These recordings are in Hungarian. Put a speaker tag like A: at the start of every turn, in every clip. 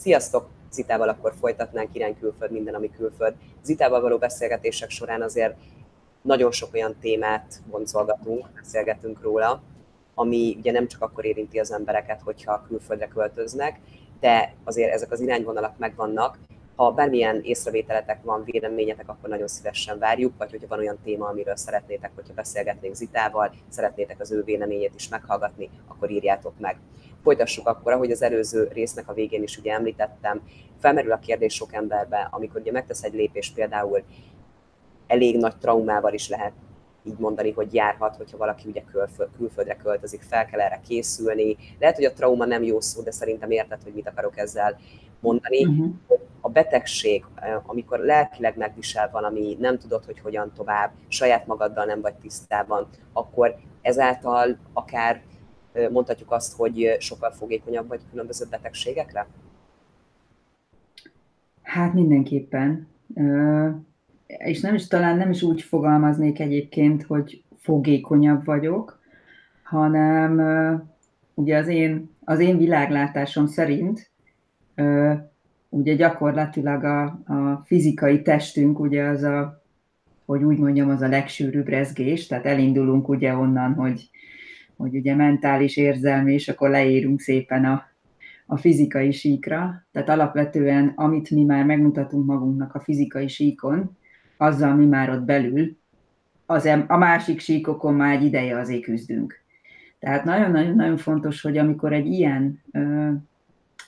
A: Sziasztok! Zitával akkor folytatnánk irány külföld, minden, ami külföld. Zitával való beszélgetések során azért nagyon sok olyan témát boncolgatunk, beszélgetünk róla, ami ugye nem csak akkor érinti az embereket, hogyha külföldre költöznek, de azért ezek az irányvonalak megvannak. Ha bármilyen észrevételetek van, véleményetek, akkor nagyon szívesen várjuk, vagy hogyha van olyan téma, amiről szeretnétek, hogyha beszélgetnénk Zitával, szeretnétek az ő véleményét is meghallgatni, akkor írjátok meg. Folytassuk akkor, ahogy az előző résznek a végén is ugye említettem, felmerül a kérdés sok emberbe, amikor ugye megtesz egy lépés például elég nagy traumával is lehet így mondani, hogy járhat, hogyha valaki ugye külföld, külföldre költözik, fel kell erre készülni. Lehet, hogy a trauma nem jó szó, de szerintem érted, hogy mit akarok ezzel mondani. Uh-huh. A betegség, amikor lelkileg megvisel valami, nem tudod, hogy hogyan tovább, saját magaddal nem vagy tisztában, akkor ezáltal akár mondhatjuk azt, hogy sokkal fogékonyabb vagy különböző betegségekre?
B: Hát mindenképpen. És nem is talán nem is úgy fogalmaznék egyébként, hogy fogékonyabb vagyok, hanem ugye az én, az én világlátásom szerint ugye gyakorlatilag a, a fizikai testünk ugye az a, hogy úgy mondjam, az a legsűrűbb rezgés, tehát elindulunk ugye onnan, hogy hogy ugye mentális, érzelmi, és akkor leérünk szépen a, a fizikai síkra. Tehát alapvetően, amit mi már megmutatunk magunknak a fizikai síkon, azzal mi már ott belül, az, a másik síkokon már egy ideje azért küzdünk. Tehát nagyon-nagyon-nagyon fontos, hogy amikor egy ilyen,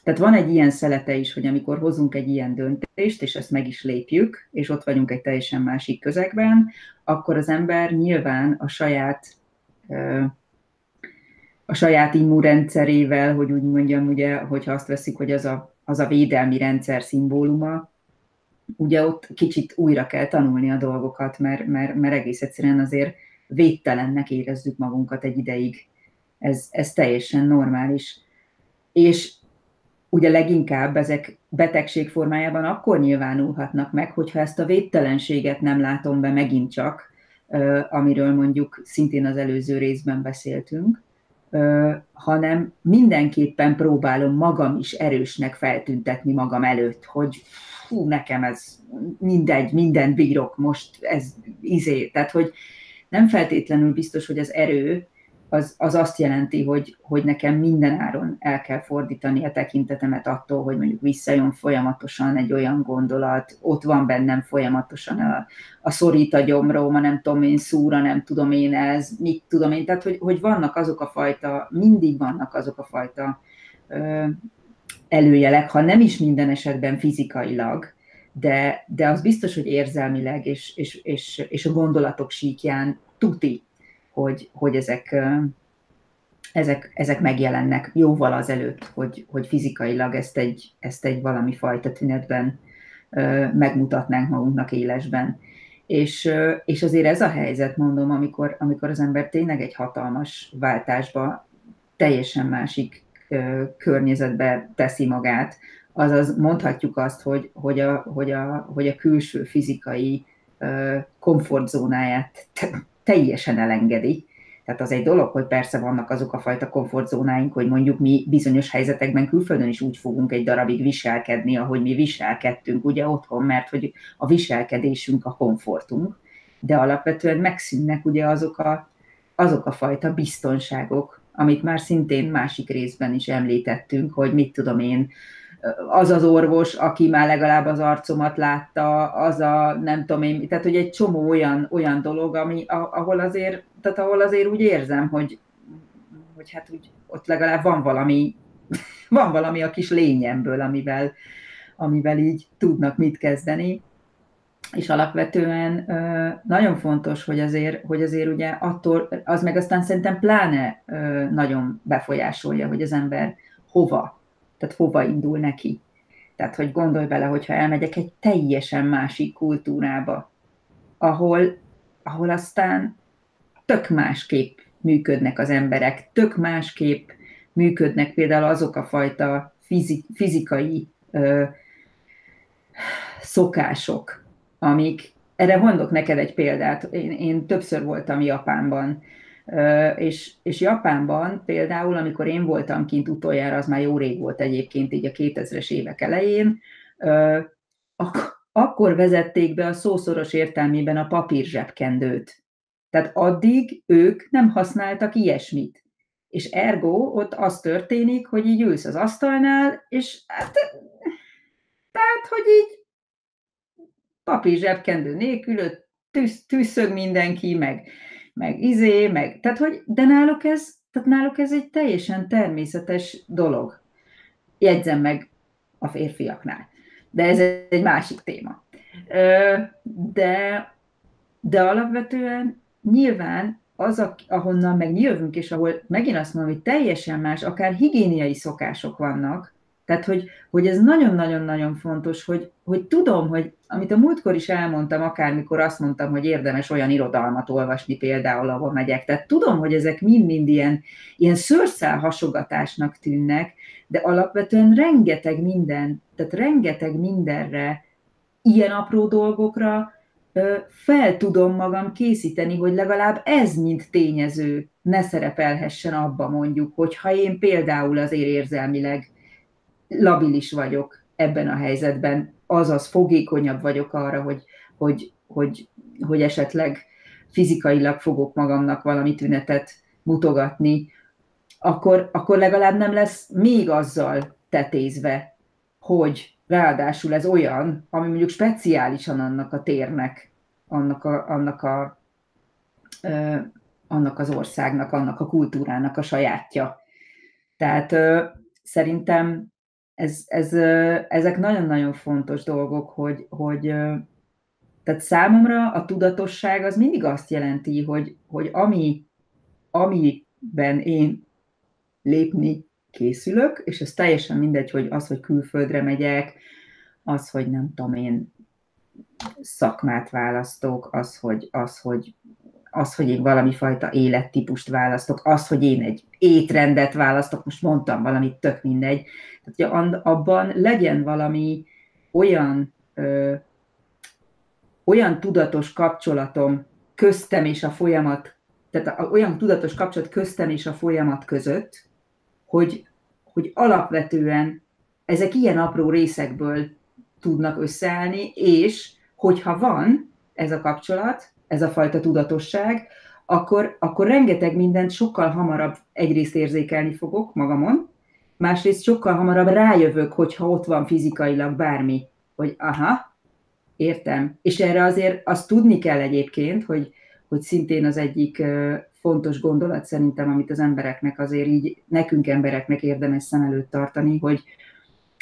B: tehát van egy ilyen szelete is, hogy amikor hozunk egy ilyen döntést, és ezt meg is lépjük, és ott vagyunk egy teljesen másik közegben, akkor az ember nyilván a saját a saját immunrendszerével, hogy úgy mondjam, ugye, hogyha azt veszik, hogy az a, az a védelmi rendszer szimbóluma, ugye ott kicsit újra kell tanulni a dolgokat, mert, mert, mert egész egyszerűen azért védtelennek érezzük magunkat egy ideig. Ez, ez teljesen normális. És ugye leginkább ezek betegség formájában akkor nyilvánulhatnak meg, hogyha ezt a védtelenséget nem látom be megint csak, amiről mondjuk szintén az előző részben beszéltünk, hanem mindenképpen próbálom magam is erősnek feltüntetni magam előtt, hogy fú, nekem ez mindegy, minden bírok most, ez izé, tehát hogy nem feltétlenül biztos, hogy az erő az, az azt jelenti, hogy, hogy nekem minden áron el kell fordítani a tekintetemet attól, hogy mondjuk visszajön folyamatosan egy olyan gondolat, ott van bennem folyamatosan a, a szorít a gyomrom, nem tudom én szúra, nem tudom én ez, mit tudom én, tehát hogy, hogy vannak azok a fajta, mindig vannak azok a fajta ö, előjelek, ha nem is minden esetben fizikailag, de, de az biztos, hogy érzelmileg és, és, és, és a gondolatok síkján tuti hogy, hogy ezek, ezek, ezek megjelennek jóval azelőtt, hogy, hogy fizikailag ezt egy, ezt egy valami fajta tünetben megmutatnánk magunknak élesben. És, és azért ez a helyzet, mondom, amikor, amikor az ember tényleg egy hatalmas váltásba, teljesen másik környezetbe teszi magát, azaz mondhatjuk azt, hogy, hogy, a, hogy, a, hogy a külső fizikai komfortzónáját teljesen elengedi. Tehát az egy dolog, hogy persze vannak azok a fajta komfortzónáink, hogy mondjuk mi bizonyos helyzetekben külföldön is úgy fogunk egy darabig viselkedni, ahogy mi viselkedtünk ugye otthon, mert hogy a viselkedésünk a komfortunk, de alapvetően megszűnnek ugye azok a, azok a fajta biztonságok, amit már szintén másik részben is említettünk, hogy mit tudom én, az az orvos, aki már legalább az arcomat látta, az a nem tudom én, tehát hogy egy csomó olyan, olyan dolog, ami, ahol azért, tehát ahol azért úgy érzem, hogy, hogy hát úgy, ott legalább van valami, van valami a kis lényemből, amivel, amivel így tudnak mit kezdeni. És alapvetően nagyon fontos, hogy azért, hogy azért ugye attól, az meg aztán szerintem pláne nagyon befolyásolja, hogy az ember hova tehát hova indul neki. Tehát, hogy gondolj bele, hogyha elmegyek egy teljesen másik kultúrába, ahol, ahol aztán tök másképp működnek az emberek, tök másképp működnek például azok a fajta fizik, fizikai ö, szokások, amik, erre mondok neked egy példát, én, én többször voltam Japánban, És, és Japánban például, amikor én voltam kint utoljára, az már jó rég volt egyébként, így a 2000-es évek elején, ak- akkor vezették be a szószoros értelmében a papírzsebkendőt. Tehát addig ők nem használtak ilyesmit. És ergo ott az történik, hogy így ülsz az asztalnál, és hát, tehát, hogy így papír zsebkendő nélkül, tűz, tűzszög mindenki, meg, meg izé, meg, tehát hogy, de náluk ez, tehát náluk ez egy teljesen természetes dolog. Jegyzem meg a férfiaknál. De ez egy másik téma. De, de alapvetően nyilván az, ahonnan meg és ahol megint azt mondom, hogy teljesen más, akár higiéniai szokások vannak, tehát, hogy, hogy ez nagyon-nagyon-nagyon fontos, hogy, hogy tudom, hogy amit a múltkor is elmondtam, akármikor azt mondtam, hogy érdemes olyan irodalmat olvasni például, ahol megyek. Tehát tudom, hogy ezek mind-mind ilyen, ilyen szőrszál hasogatásnak tűnnek, de alapvetően rengeteg minden, tehát rengeteg mindenre, ilyen apró dolgokra fel tudom magam készíteni, hogy legalább ez, mint tényező, ne szerepelhessen abba mondjuk, hogyha én például azért érzelmileg labilis vagyok ebben a helyzetben, azaz fogékonyabb vagyok arra, hogy, hogy, hogy, hogy esetleg fizikailag fogok magamnak valami tünetet mutogatni, akkor, akkor legalább nem lesz még azzal tetézve, hogy ráadásul ez olyan, ami mondjuk speciálisan annak a térnek, annak a, annak a ö, annak az országnak, annak a kultúrának a sajátja. Tehát ö, szerintem ez, ez, ezek nagyon-nagyon fontos dolgok, hogy, hogy tehát számomra a tudatosság az mindig azt jelenti, hogy, hogy ami, amiben én lépni készülök, és ez teljesen mindegy, hogy az, hogy külföldre megyek, az, hogy nem tudom én szakmát választok, az, hogy, az, hogy az, hogy én valami fajta élettípust választok, az, hogy én egy étrendet választok, most mondtam valamit, tök mindegy. Tehát, hogy abban legyen valami olyan, ö, olyan tudatos kapcsolatom köztem és a folyamat, tehát olyan tudatos kapcsolat köztem és a folyamat között, hogy, hogy alapvetően ezek ilyen apró részekből tudnak összeállni, és hogyha van ez a kapcsolat, ez a fajta tudatosság, akkor, akkor rengeteg mindent sokkal hamarabb egyrészt érzékelni fogok magamon, másrészt sokkal hamarabb rájövök, hogyha ott van fizikailag bármi, hogy aha, értem. És erre azért azt tudni kell egyébként, hogy, hogy szintén az egyik fontos gondolat szerintem, amit az embereknek azért így, nekünk embereknek érdemes szem előtt tartani, hogy,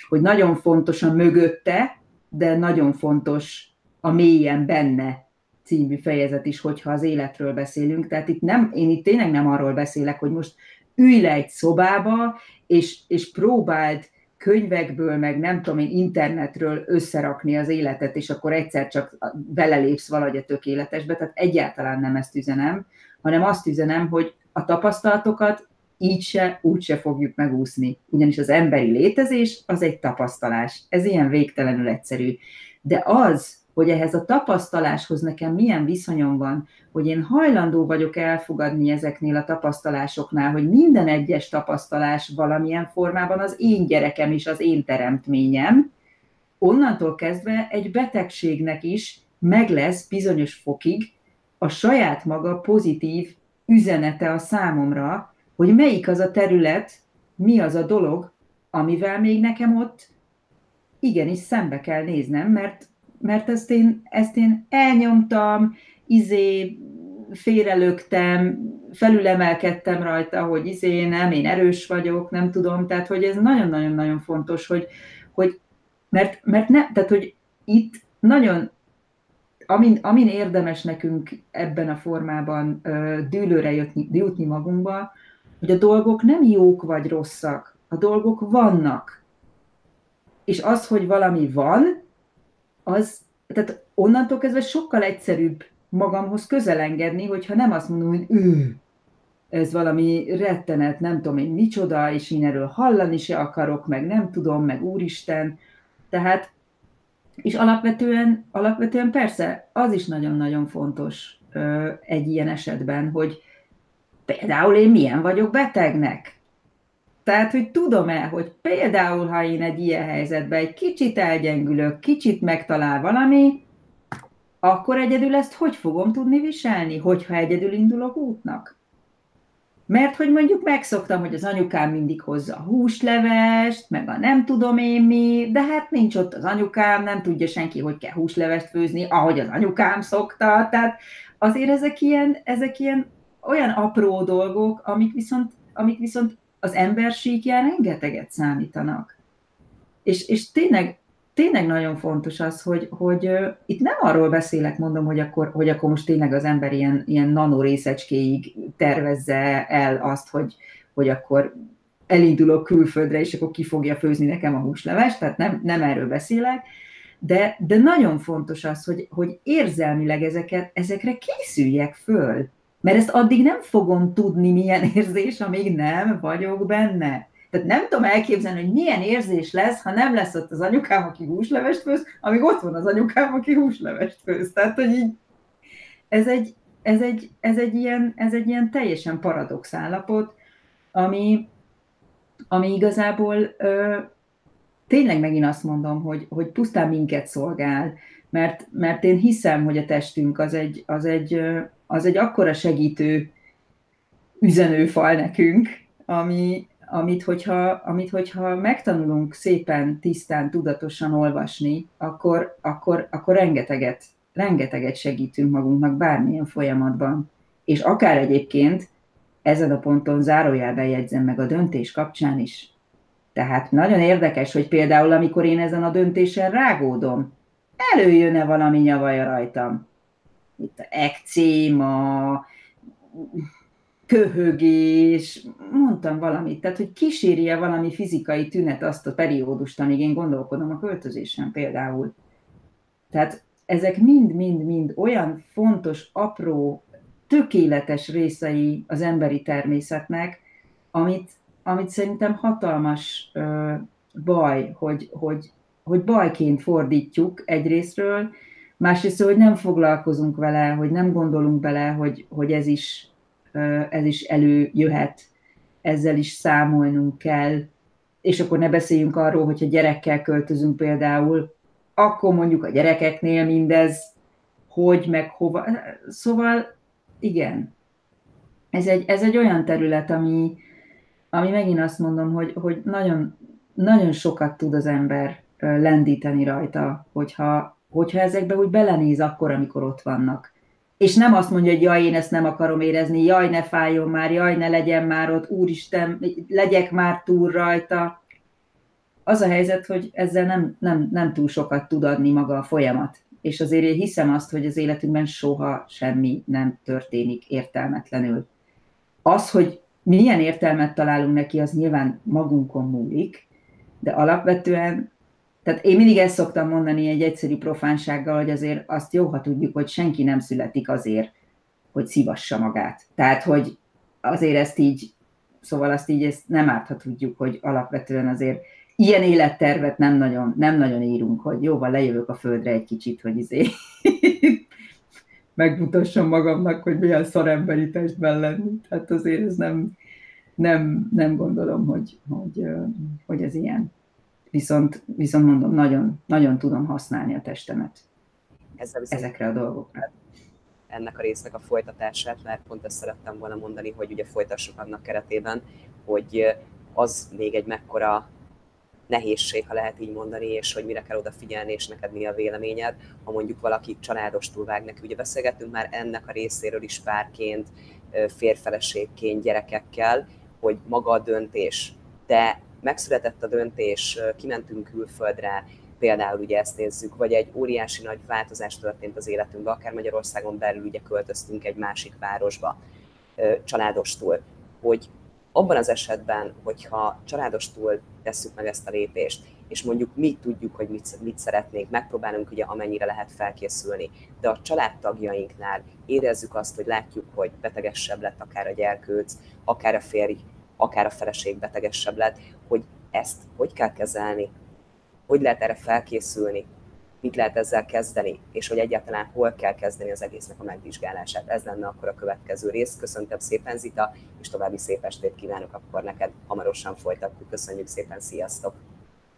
B: hogy nagyon fontos a mögötte, de nagyon fontos a mélyen benne című fejezet is, hogyha az életről beszélünk. Tehát itt nem, én itt tényleg nem arról beszélek, hogy most ülj le egy szobába, és, és próbáld könyvekből, meg nem tudom én, internetről összerakni az életet, és akkor egyszer csak belelépsz valahogy a tökéletesbe, tehát egyáltalán nem ezt üzenem, hanem azt üzenem, hogy a tapasztalatokat így se, úgy se fogjuk megúszni. Ugyanis az emberi létezés az egy tapasztalás. Ez ilyen végtelenül egyszerű. De az, hogy ehhez a tapasztaláshoz nekem milyen viszonyom van, hogy én hajlandó vagyok elfogadni ezeknél a tapasztalásoknál, hogy minden egyes tapasztalás valamilyen formában az én gyerekem és az én teremtményem, onnantól kezdve egy betegségnek is meg lesz bizonyos fokig a saját maga pozitív üzenete a számomra, hogy melyik az a terület, mi az a dolog, amivel még nekem ott igenis szembe kell néznem, mert mert ezt én, ezt én elnyomtam, izé, félrelögtem, felülemelkedtem rajta, hogy izé, nem, én erős vagyok, nem tudom, tehát hogy ez nagyon-nagyon-nagyon fontos, hogy, hogy mert, mert ne, tehát hogy itt nagyon, amin, amin érdemes nekünk ebben a formában ö, dűlőre jutni, jutni magunkba, hogy a dolgok nem jók vagy rosszak, a dolgok vannak. És az, hogy valami van, az, tehát onnantól kezdve sokkal egyszerűbb magamhoz közelengedni, hogyha nem azt mondom, hogy ő, ez valami rettenet, nem tudom én micsoda, és én erről hallani se akarok, meg nem tudom, meg úristen. Tehát, és alapvetően, alapvetően persze az is nagyon-nagyon fontos egy ilyen esetben, hogy, például én milyen vagyok betegnek. Tehát, hogy tudom-e, hogy például, ha én egy ilyen helyzetben egy kicsit elgyengülök, kicsit megtalál valami, akkor egyedül ezt hogy fogom tudni viselni, hogyha egyedül indulok útnak? Mert hogy mondjuk megszoktam, hogy az anyukám mindig hozza a húslevest, meg a nem tudom én mi, de hát nincs ott az anyukám, nem tudja senki, hogy kell húslevest főzni, ahogy az anyukám szokta. Tehát azért ezek ilyen, ezek ilyen olyan apró dolgok, amik viszont, amik viszont az embersíkján rengeteget számítanak. És, és tényleg tényleg nagyon fontos az, hogy, hogy itt nem arról beszélek, mondom, hogy akkor, hogy akkor most tényleg az ember ilyen, ilyen nanorészecskéig tervezze el azt, hogy, hogy akkor elindulok külföldre, és akkor ki fogja főzni nekem a húslevest, tehát nem, nem erről beszélek, de, de nagyon fontos az, hogy, hogy érzelmileg ezeket, ezekre készüljek föl, mert ezt addig nem fogom tudni, milyen érzés, amíg nem vagyok benne. Tehát nem tudom elképzelni, hogy milyen érzés lesz, ha nem lesz ott az anyukám, aki húslevest főz, amíg ott van az anyukám, aki húslevest főz. Tehát, hogy így ez egy, ez egy, ez egy, ilyen, ez egy ilyen teljesen paradox állapot, ami, ami igazából ö, tényleg megint azt mondom, hogy, hogy pusztán minket szolgál, mert, mert én hiszem, hogy a testünk az egy, az egy, az egy akkora segítő üzenőfal nekünk, ami, amit hogyha, amit hogyha megtanulunk szépen, tisztán, tudatosan olvasni, akkor, akkor, akkor rengeteget, rengeteget segítünk magunknak bármilyen folyamatban. És akár egyébként ezen a ponton zárójelben jegyzem meg a döntés kapcsán is. Tehát nagyon érdekes, hogy például amikor én ezen a döntésen rágódom, előjön-e valami nyavaja rajtam. Itt ekcéma, köhögés, mondtam valamit, tehát hogy kísérje valami fizikai tünet azt a periódust, amíg én gondolkodom a költözésen például. Tehát ezek mind-mind-mind olyan fontos, apró, tökéletes részei az emberi természetnek, amit, amit szerintem hatalmas ö, baj, hogy, hogy, hogy bajként fordítjuk egyrésztről, másrészt, hogy nem foglalkozunk vele, hogy nem gondolunk bele, hogy, hogy ez is ez is előjöhet, ezzel is számolnunk kell, és akkor ne beszéljünk arról, hogyha gyerekkel költözünk például, akkor mondjuk a gyerekeknél mindez, hogy, meg hova. Szóval igen, ez egy, ez egy olyan terület, ami, ami megint azt mondom, hogy, hogy nagyon, nagyon sokat tud az ember lendíteni rajta, hogyha, hogyha ezekbe úgy belenéz akkor, amikor ott vannak és nem azt mondja, hogy jaj, én ezt nem akarom érezni, jaj, ne fájjon már, jaj, ne legyen már ott, úristen, legyek már túl rajta. Az a helyzet, hogy ezzel nem, nem, nem túl sokat tud adni maga a folyamat. És azért én hiszem azt, hogy az életünkben soha semmi nem történik értelmetlenül. Az, hogy milyen értelmet találunk neki, az nyilván magunkon múlik, de alapvetően tehát én mindig ezt szoktam mondani egy egyszerű profánsággal, hogy azért azt jó, ha tudjuk, hogy senki nem születik azért, hogy szívassa magát. Tehát, hogy azért ezt így, szóval azt így ezt nem árt, ha tudjuk, hogy alapvetően azért ilyen élettervet nem nagyon, nem nagyon írunk, hogy jóval lejövök a földre egy kicsit, hogy izé megmutassam magamnak, hogy milyen szaremberi testben lenni. Tehát azért ez nem, nem, nem gondolom, hogy, hogy, hogy ez ilyen viszont, viszont mondom, nagyon, nagyon tudom használni a testemet Ezzel ezekre a dolgokra.
A: Ennek a résznek a folytatását, mert pont ezt szerettem volna mondani, hogy ugye folytassuk annak keretében, hogy az még egy mekkora nehézség, ha lehet így mondani, és hogy mire kell odafigyelni, és neked mi a véleményed, ha mondjuk valaki családostul vág neki. Ugye beszélgettünk már ennek a részéről is párként, férfeleségként, gyerekekkel, hogy maga a döntés, de megszületett a döntés, kimentünk külföldre, például ugye ezt nézzük, vagy egy óriási nagy változás történt az életünkben, akár Magyarországon belül ugye költöztünk egy másik városba családostul, hogy abban az esetben, hogyha családostul tesszük meg ezt a lépést, és mondjuk mi tudjuk, hogy mit, mit szeretnénk, megpróbálunk ugye amennyire lehet felkészülni, de a családtagjainknál érezzük azt, hogy látjuk, hogy betegesebb lett akár a gyerkőc, akár a férj, akár a feleség betegesebb lett, hogy ezt hogy kell kezelni, hogy lehet erre felkészülni, mit lehet ezzel kezdeni, és hogy egyáltalán hol kell kezdeni az egésznek a megvizsgálását. Ez lenne akkor a következő rész. Köszöntöm szépen, Zita, és további szép estét kívánok akkor neked. Hamarosan folytatjuk. Köszönjük szépen, sziasztok!